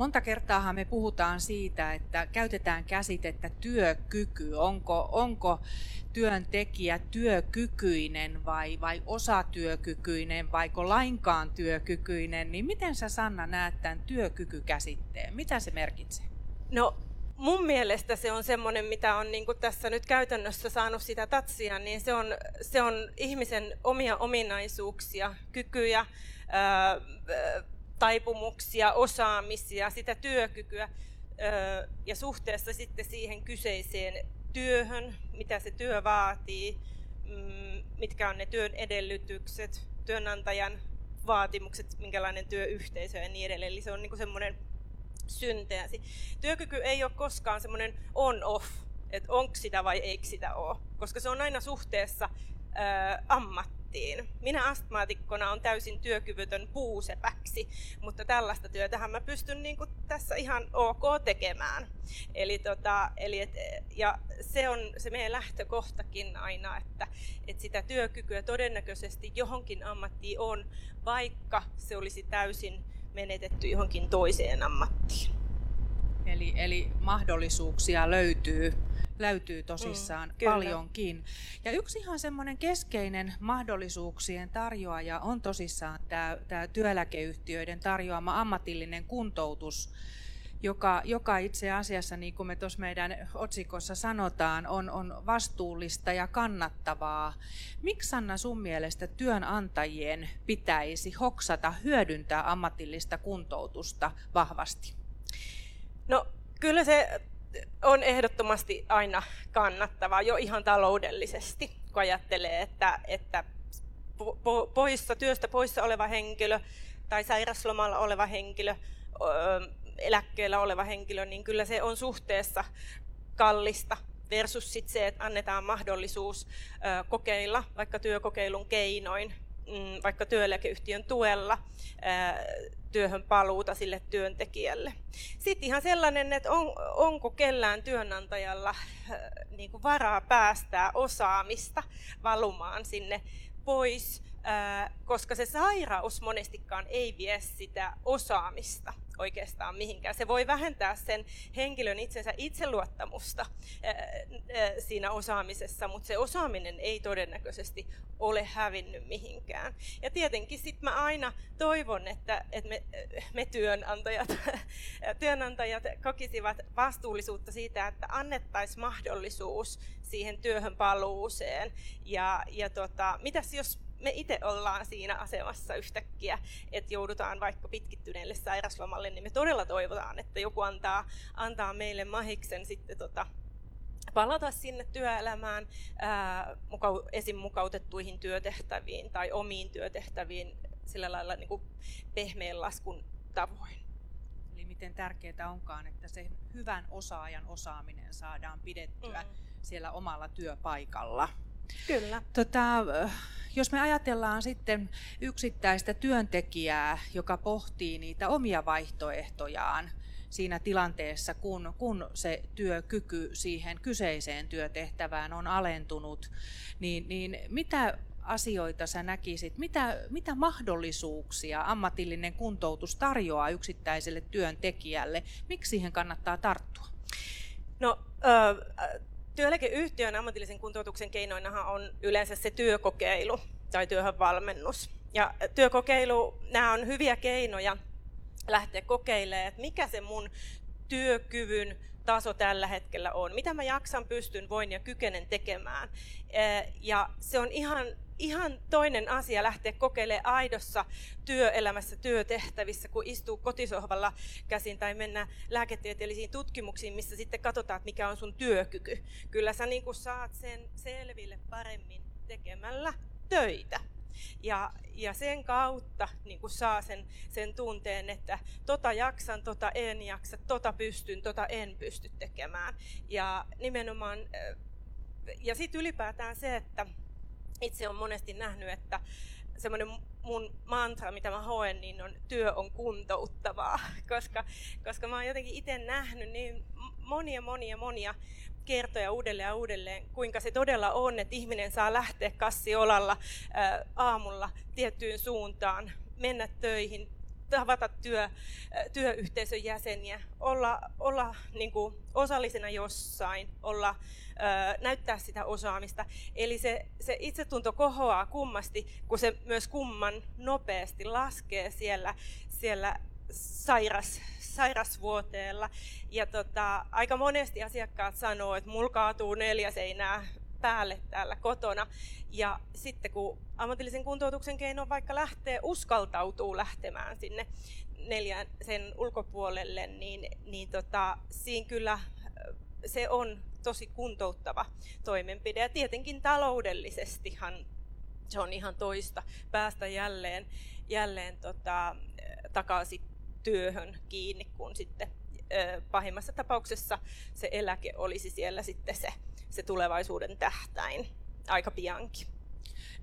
Monta kertaa me puhutaan siitä, että käytetään käsitettä työkyky. Onko, onko työntekijä työkykyinen vai, vai osatyökykyinen vaiko lainkaan työkykyinen, niin miten sä Sanna näet tämän työkykykäsitteen? Mitä se merkitsee? No mun mielestä se on semmoinen, mitä on niin tässä nyt käytännössä saanut sitä tatsia, niin se on, se on ihmisen omia ominaisuuksia, kykyjä, ää, taipumuksia, osaamisia, sitä työkykyä ja suhteessa sitten siihen kyseiseen työhön, mitä se työ vaatii, mm, mitkä on ne työn edellytykset, työnantajan vaatimukset, minkälainen työyhteisö ja niin edelleen. Eli se on niin semmoinen synteesi. Työkyky ei ole koskaan semmoinen on-off, että onko sitä vai eikö sitä ole, koska se on aina suhteessa ammattiin. Minä astmaatikkona on täysin työkyvytön puusepäksi, mutta tällaista työtähän mä pystyn niin kuin tässä ihan ok tekemään. Eli tota, eli et, ja se on se meidän lähtökohtakin aina, että, että sitä työkykyä todennäköisesti johonkin ammattiin on, vaikka se olisi täysin menetetty johonkin toiseen ammattiin. Eli, eli mahdollisuuksia löytyy, löytyy tosissaan mm, paljonkin. Ja yksi ihan semmoinen keskeinen mahdollisuuksien tarjoaja on tosissaan tämä, tämä työeläkeyhtiöiden tarjoama ammatillinen kuntoutus joka, joka itse asiassa, niin kuin me tuossa meidän otsikossa sanotaan, on, on vastuullista ja kannattavaa. Miksi Sanna sun mielestä työnantajien pitäisi hoksata hyödyntää ammatillista kuntoutusta vahvasti? No kyllä se on ehdottomasti aina kannattavaa jo ihan taloudellisesti, kun ajattelee, että, että poissa, työstä poissa oleva henkilö tai sairaslomalla oleva henkilö eläkkeellä oleva henkilö, niin kyllä se on suhteessa kallista versus sit se, että annetaan mahdollisuus kokeilla vaikka työkokeilun keinoin, vaikka työeläkeyhtiön tuella työhön paluuta sille työntekijälle. Sitten ihan sellainen, että on, onko kellään työnantajalla niin kuin varaa päästää osaamista valumaan sinne pois, koska se sairaus monestikaan ei vie sitä osaamista oikeastaan mihinkään. Se voi vähentää sen henkilön itsensä itseluottamusta siinä osaamisessa, mutta se osaaminen ei todennäköisesti ole hävinnyt mihinkään. Ja tietenkin sitten mä aina toivon, että, että me, me työnantajat, työnantajat kokisivat vastuullisuutta siitä, että annettaisiin mahdollisuus siihen työhön paluuseen. Ja, ja tota, mitäs jos me itse ollaan siinä asemassa yhtäkkiä, että joudutaan vaikka pitkittyneelle sairaslomalle, niin me todella toivotaan, että joku antaa, antaa meille mahiksen sitten tota, palata sinne työelämään ää, mukau, esim. mukautettuihin työtehtäviin tai omiin työtehtäviin sillä lailla niin kuin pehmeän laskun tavoin. Eli miten tärkeää onkaan, että se hyvän osaajan osaaminen saadaan pidettyä mm. siellä omalla työpaikalla. Kyllä. Tota, jos me ajatellaan sitten yksittäistä työntekijää, joka pohtii niitä omia vaihtoehtojaan siinä tilanteessa, kun, kun se työkyky siihen kyseiseen työtehtävään on alentunut, niin, niin mitä asioita sä näkisit, mitä, mitä mahdollisuuksia ammatillinen kuntoutus tarjoaa yksittäiselle työntekijälle, miksi siihen kannattaa tarttua? No, äh, Työeläkeyhtiön ammatillisen kuntoutuksen keinoinahan on yleensä se työkokeilu tai työhön valmennus. Ja työkokeilu, nämä on hyviä keinoja lähteä kokeilemaan, että mikä se mun työkyvyn taso tällä hetkellä on, mitä mä jaksan, pystyn, voin ja kykenen tekemään. Ja se on ihan ihan toinen asia lähteä kokeilemaan aidossa työelämässä, työtehtävissä, kun istuu kotisohvalla käsin tai mennä lääketieteellisiin tutkimuksiin, missä sitten katsotaan, että mikä on sun työkyky. Kyllä sä niin saat sen selville paremmin tekemällä töitä. Ja, ja sen kautta niin kuin saa sen, sen tunteen, että tota jaksan, tota en jaksa, tota pystyn, tota en pysty tekemään. Ja nimenomaan, ja sitten ylipäätään se, että itse olen monesti nähnyt, että semmoinen mun mantra, mitä mä hoen, niin on työ on kuntouttavaa, koska, koska mä oon jotenkin itse nähnyt niin monia, monia, monia kertoja uudelleen ja uudelleen, kuinka se todella on, että ihminen saa lähteä kassi olalla ää, aamulla tiettyyn suuntaan, mennä töihin, tavata työ, työyhteisön jäseniä, olla, olla niin kuin osallisena jossain, olla, näyttää sitä osaamista. Eli se, se itsetunto kohoaa kummasti, kun se myös kumman nopeasti laskee siellä, siellä sairas, sairasvuoteella. Ja tota, aika monesti asiakkaat sanoo, että mulla kaatuu neljä seinää päälle täällä kotona. Ja sitten kun ammatillisen kuntoutuksen keino vaikka lähtee, uskaltautuu lähtemään sinne neljän sen ulkopuolelle, niin, niin tota, siinä kyllä se on tosi kuntouttava toimenpide. Ja tietenkin taloudellisestihan se on ihan toista päästä jälleen, jälleen tota, takaisin työhön kiinni, kun sitten pahimmassa tapauksessa se eläke olisi siellä sitten se, se tulevaisuuden tähtäin aika piankin.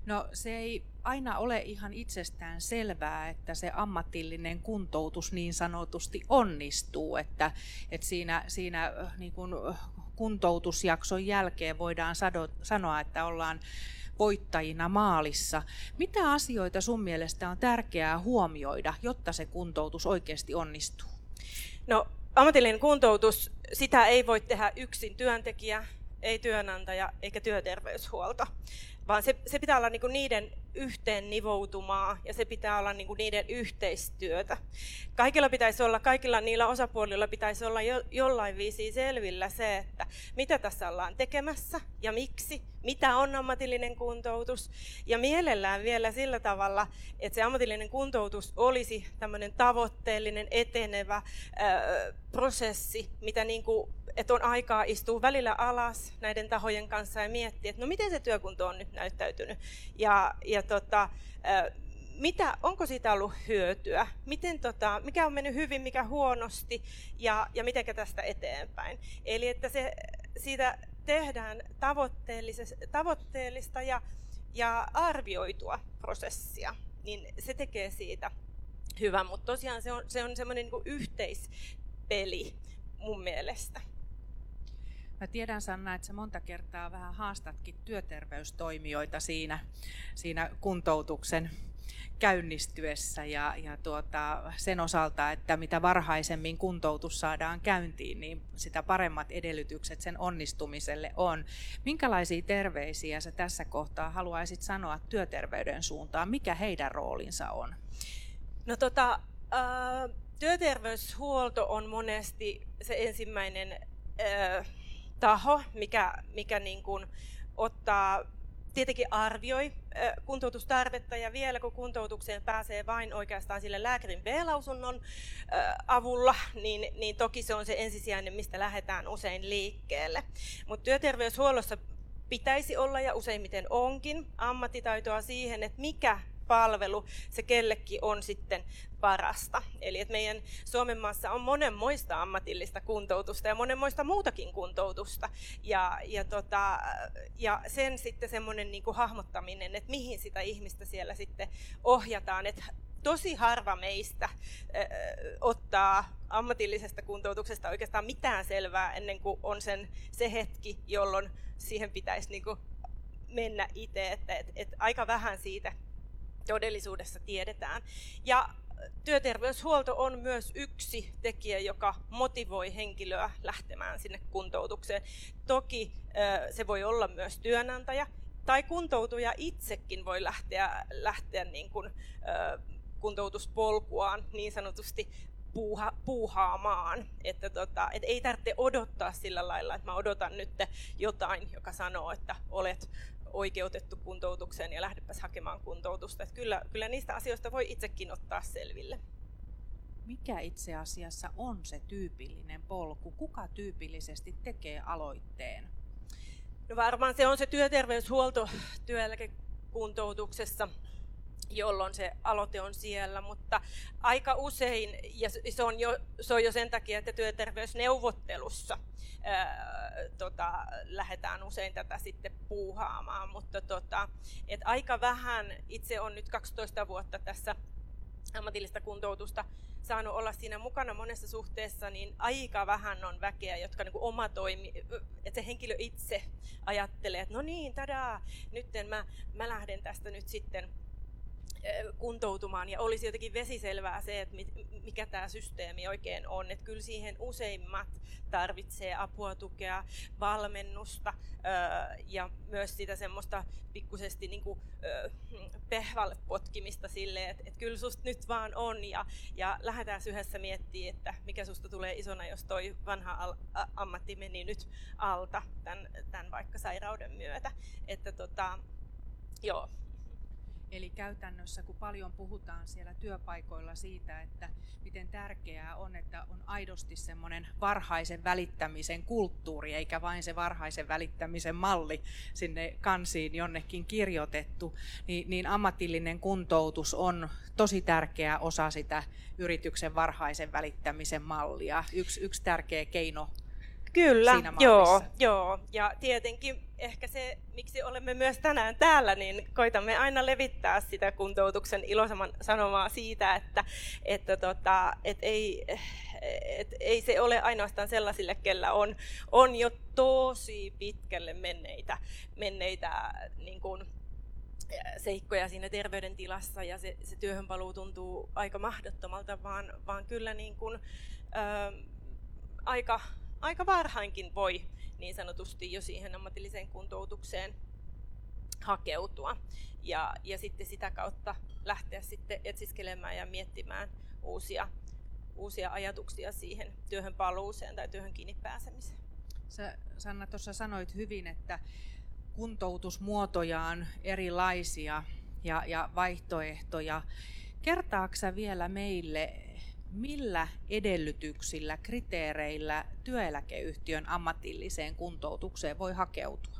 No se ei aina ole ihan itsestään selvää, että se ammatillinen kuntoutus niin sanotusti onnistuu, että, että siinä, siinä niin kuin kuntoutusjakson jälkeen voidaan sado, sanoa, että ollaan voittajina maalissa. Mitä asioita sun mielestä on tärkeää huomioida, jotta se kuntoutus oikeasti onnistuu? No, ammatillinen kuntoutus, sitä ei voi tehdä yksin työntekijä, ei työnantaja eikä työterveyshuolto, vaan se, se pitää olla niinku niiden yhteen nivoutumaa ja se pitää olla niinku niiden yhteistyötä. Kaikilla pitäisi olla, kaikilla niillä osapuolilla pitäisi olla jo, jollain viisi selvillä se, että mitä tässä ollaan tekemässä ja miksi, mitä on ammatillinen kuntoutus ja mielellään vielä sillä tavalla, että se ammatillinen kuntoutus olisi tämmöinen tavoitteellinen, etenevä ää, prosessi, mitä niin kuin että on aikaa istua välillä alas näiden tahojen kanssa ja miettiä, että no miten se työkunto on nyt näyttäytynyt ja, ja tota, mitä, onko siitä ollut hyötyä, miten, tota, mikä on mennyt hyvin, mikä huonosti ja, ja miten tästä eteenpäin. Eli että se, siitä tehdään tavoitteellista ja, ja arvioitua prosessia, niin se tekee siitä hyvän, mutta tosiaan se on, se on semmoinen niin yhteispeli mun mielestä. Mä tiedän Sanna, että sä monta kertaa vähän haastatkin työterveystoimijoita siinä, siinä kuntoutuksen käynnistyessä ja, ja tuota, sen osalta, että mitä varhaisemmin kuntoutus saadaan käyntiin, niin sitä paremmat edellytykset sen onnistumiselle on. Minkälaisia terveisiä sä tässä kohtaa haluaisit sanoa työterveyden suuntaan? Mikä heidän roolinsa on? No tota, äh, työterveyshuolto on monesti se ensimmäinen äh, taho, mikä, mikä niin kuin ottaa, tietenkin arvioi kuntoutustarvetta ja vielä kun kuntoutukseen pääsee vain oikeastaan sille lääkärin B-lausunnon avulla, niin, niin toki se on se ensisijainen, mistä lähdetään usein liikkeelle. Mutta työterveyshuollossa pitäisi olla ja useimmiten onkin ammattitaitoa siihen, että mikä palvelu se kellekin on sitten parasta. Eli että meidän Suomen maassa on monenmoista ammatillista kuntoutusta ja monenmoista muutakin kuntoutusta. Ja, ja, tota, ja sen sitten semmoinen niin hahmottaminen, että mihin sitä ihmistä siellä sitten ohjataan. Että tosi harva meistä äh, ottaa ammatillisesta kuntoutuksesta oikeastaan mitään selvää ennen kuin on sen, se hetki, jolloin siihen pitäisi niin kuin mennä itse. Että, et, et aika vähän siitä todellisuudessa tiedetään. Ja työterveyshuolto on myös yksi tekijä, joka motivoi henkilöä lähtemään sinne kuntoutukseen. Toki se voi olla myös työnantaja, tai kuntoutuja itsekin voi lähteä, lähteä niin kuin, kuntoutuspolkuaan niin sanotusti puuha, puuhaamaan. Että tota, et ei tarvitse odottaa sillä lailla, että mä odotan nyt jotain, joka sanoo, että olet oikeutettu kuntoutukseen ja lähdepäs hakemaan kuntoutusta. Että kyllä, kyllä niistä asioista voi itsekin ottaa selville. Mikä itse asiassa on se tyypillinen polku? Kuka tyypillisesti tekee aloitteen? No varmaan se on se työterveyshuolto työeläkekuntoutuksessa jolloin se aloite on siellä, mutta aika usein, ja se on jo, se on jo sen takia, että työterveysneuvottelussa ää, tota, lähdetään usein tätä sitten puuhaamaan, mutta tota, et aika vähän, itse on nyt 12 vuotta tässä ammatillista kuntoutusta saanut olla siinä mukana monessa suhteessa, niin aika vähän on väkeä, jotka niin oma toimi, että se henkilö itse ajattelee, että no niin, tadaa, nyt mä, mä lähden tästä nyt sitten kuntoutumaan ja olisi jotenkin vesiselvää se, että mikä tämä systeemi oikein on. Että kyllä siihen useimmat tarvitsee apua, tukea, valmennusta ja myös sitä semmoista pikkusesti niin kuin, pehvalle potkimista silleen, että, kyllä susta nyt vaan on ja, ja lähdetään yhdessä miettimään, että mikä susta tulee isona, jos toi vanha ammatti meni nyt alta tämän, tämän vaikka sairauden myötä. Että tota, joo, Eli käytännössä, kun paljon puhutaan siellä työpaikoilla siitä, että miten tärkeää on, että on aidosti semmoinen varhaisen välittämisen kulttuuri, eikä vain se varhaisen välittämisen malli sinne kansiin jonnekin kirjoitettu, niin, niin ammatillinen kuntoutus on tosi tärkeä osa sitä yrityksen varhaisen välittämisen mallia. Yksi, yksi tärkeä keino Kyllä, siinä joo, joo. Ja tietenkin ehkä se, miksi olemme myös tänään täällä, niin koitamme aina levittää sitä kuntoutuksen iloisemman sanomaa siitä, että, että tota, et ei, et ei se ole ainoastaan sellaisille, kellä on, on jo tosi pitkälle menneitä, menneitä niin kuin, seikkoja siinä terveydentilassa ja se, se työhönpaluu tuntuu aika mahdottomalta, vaan, vaan kyllä niin kuin, ö, aika, aika varhainkin voi niin sanotusti jo siihen ammatilliseen kuntoutukseen hakeutua. Ja, ja sitten sitä kautta lähteä sitten etsiskelemään ja miettimään uusia, uusia ajatuksia siihen työhön paluuseen tai työhön kiinni pääsemiseen. Sä, Sanna tuossa sanoit hyvin, että kuntoutusmuotoja on erilaisia ja, ja vaihtoehtoja. Kertaaksa vielä meille, millä edellytyksillä, kriteereillä työeläkeyhtiön ammatilliseen kuntoutukseen voi hakeutua?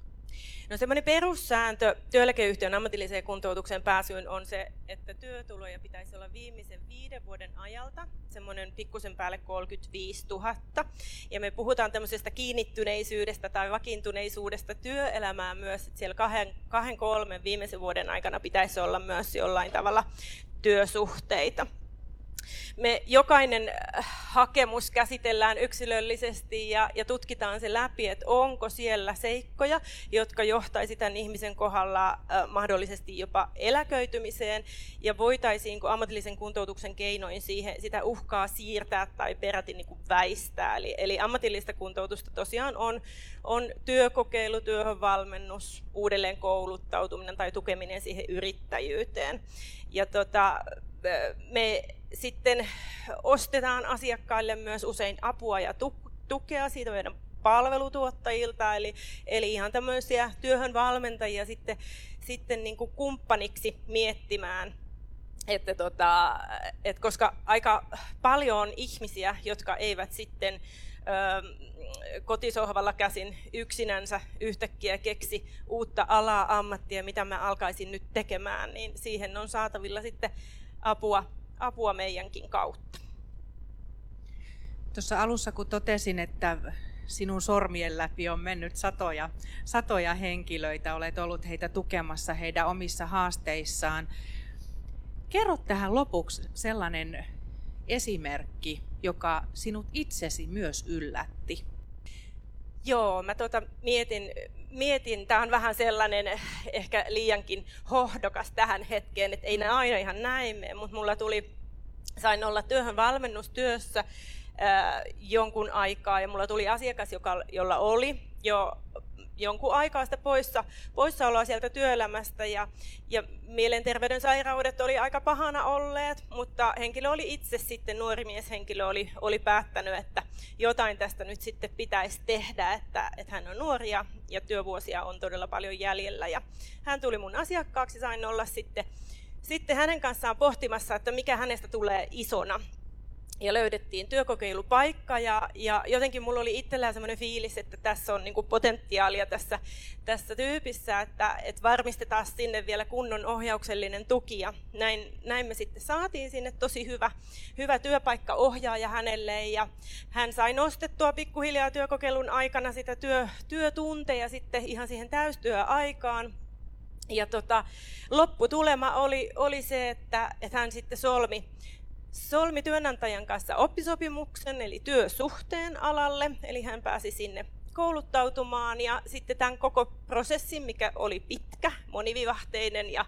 No semmoinen perussääntö työeläkeyhtiön ammatilliseen kuntoutukseen pääsyyn on se, että työtuloja pitäisi olla viimeisen viiden vuoden ajalta, semmoinen pikkusen päälle 35 000. Ja me puhutaan tämmöisestä kiinnittyneisyydestä tai vakiintuneisuudesta työelämään myös, että siellä kahden, kahden kolmen viimeisen vuoden aikana pitäisi olla myös jollain tavalla työsuhteita. Me jokainen äh, hakemus käsitellään yksilöllisesti ja, ja tutkitaan se läpi, että onko siellä seikkoja, jotka johtaisi tämän ihmisen kohdalla äh, mahdollisesti jopa eläköitymiseen ja voitaisiinko ammatillisen kuntoutuksen keinoin siihen, sitä uhkaa siirtää tai peräti niin kuin väistää. Eli, eli ammatillista kuntoutusta tosiaan on, on työkokeilu, työhönvalmennus, uudelleen kouluttautuminen tai tukeminen siihen yrittäjyyteen. Ja tota, me sitten ostetaan asiakkaille myös usein apua ja tukea siitä meidän palvelutuottajilta, eli, eli ihan tämmöisiä työhönvalmentajia sitten, sitten niin kuin kumppaniksi miettimään. Että tota, et koska aika paljon on ihmisiä, jotka eivät sitten ö, kotisohvalla käsin yksinänsä yhtäkkiä keksi uutta alaa, ammattia, mitä mä alkaisin nyt tekemään, niin siihen on saatavilla sitten apua, apua meidänkin kautta. Tuossa alussa kun totesin, että sinun sormien läpi on mennyt satoja, satoja henkilöitä, olet ollut heitä tukemassa heidän omissa haasteissaan. Kerro tähän lopuksi sellainen esimerkki, joka sinut itsesi myös yllätti. Joo, mä tota mietin, mietin, tämä on vähän sellainen ehkä liiankin hohdokas tähän hetkeen, että ei ne aina ihan näin mene, mutta mulla tuli, sain olla työhön valmennustyössä ää, jonkun aikaa ja mulla tuli asiakas, joka, jolla oli jo jonkun aikaa sitä poissa, poissaoloa sieltä työelämästä ja, ja mielenterveyden sairaudet oli aika pahana olleet, mutta henkilö oli itse sitten, nuori mieshenkilö oli, oli päättänyt, että jotain tästä nyt sitten pitäisi tehdä, että, että hän on nuoria ja työvuosia on todella paljon jäljellä. Ja hän tuli mun asiakkaaksi, sain olla sitten, sitten hänen kanssaan pohtimassa, että mikä hänestä tulee isona ja löydettiin työkokeilupaikka ja, ja jotenkin mulla oli itsellään semmoinen fiilis, että tässä on niinku potentiaalia tässä, tässä tyypissä, että, että varmistetaan sinne vielä kunnon ohjauksellinen tuki ja näin, näin me sitten saatiin sinne tosi hyvä, hyvä työpaikka ohjaaja hänelle ja hän sai nostettua pikkuhiljaa työkokeilun aikana sitä työ, työtunteja sitten ihan siihen täystyöaikaan. Ja tota, lopputulema oli, oli se, että, että hän sitten solmi solmi työnantajan kanssa oppisopimuksen eli työsuhteen alalle, eli hän pääsi sinne kouluttautumaan ja sitten tämän koko prosessin, mikä oli pitkä, monivivahteinen ja,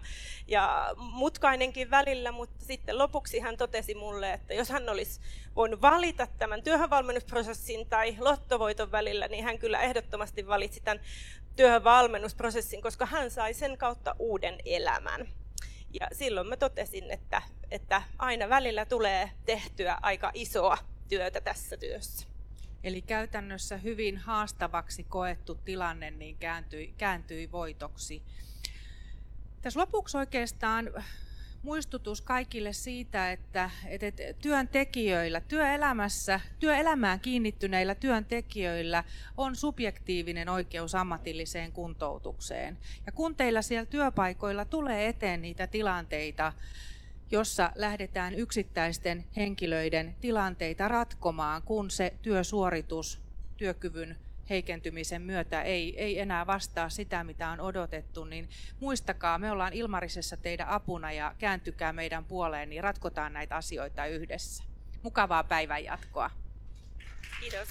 ja mutkainenkin välillä, mutta sitten lopuksi hän totesi mulle, että jos hän olisi voinut valita tämän työhönvalmennusprosessin tai lottovoiton välillä, niin hän kyllä ehdottomasti valitsi tämän työhönvalmennusprosessin, koska hän sai sen kautta uuden elämän. Ja silloin mä totesin, että, että aina välillä tulee tehtyä aika isoa työtä tässä työssä. Eli käytännössä hyvin haastavaksi koettu tilanne niin kääntyi, kääntyi voitoksi. Tässä lopuksi oikeastaan muistutus kaikille siitä, että, että työntekijöillä, työelämässä, työelämään kiinnittyneillä työntekijöillä on subjektiivinen oikeus ammatilliseen kuntoutukseen. Ja kun teillä siellä työpaikoilla tulee eteen niitä tilanteita, jossa lähdetään yksittäisten henkilöiden tilanteita ratkomaan, kun se työsuoritus, työkyvyn heikentymisen myötä ei, ei enää vastaa sitä, mitä on odotettu, niin muistakaa, me ollaan Ilmarisessa teidän apuna ja kääntykää meidän puoleen, niin ratkotaan näitä asioita yhdessä. Mukavaa päivänjatkoa. Kiitos.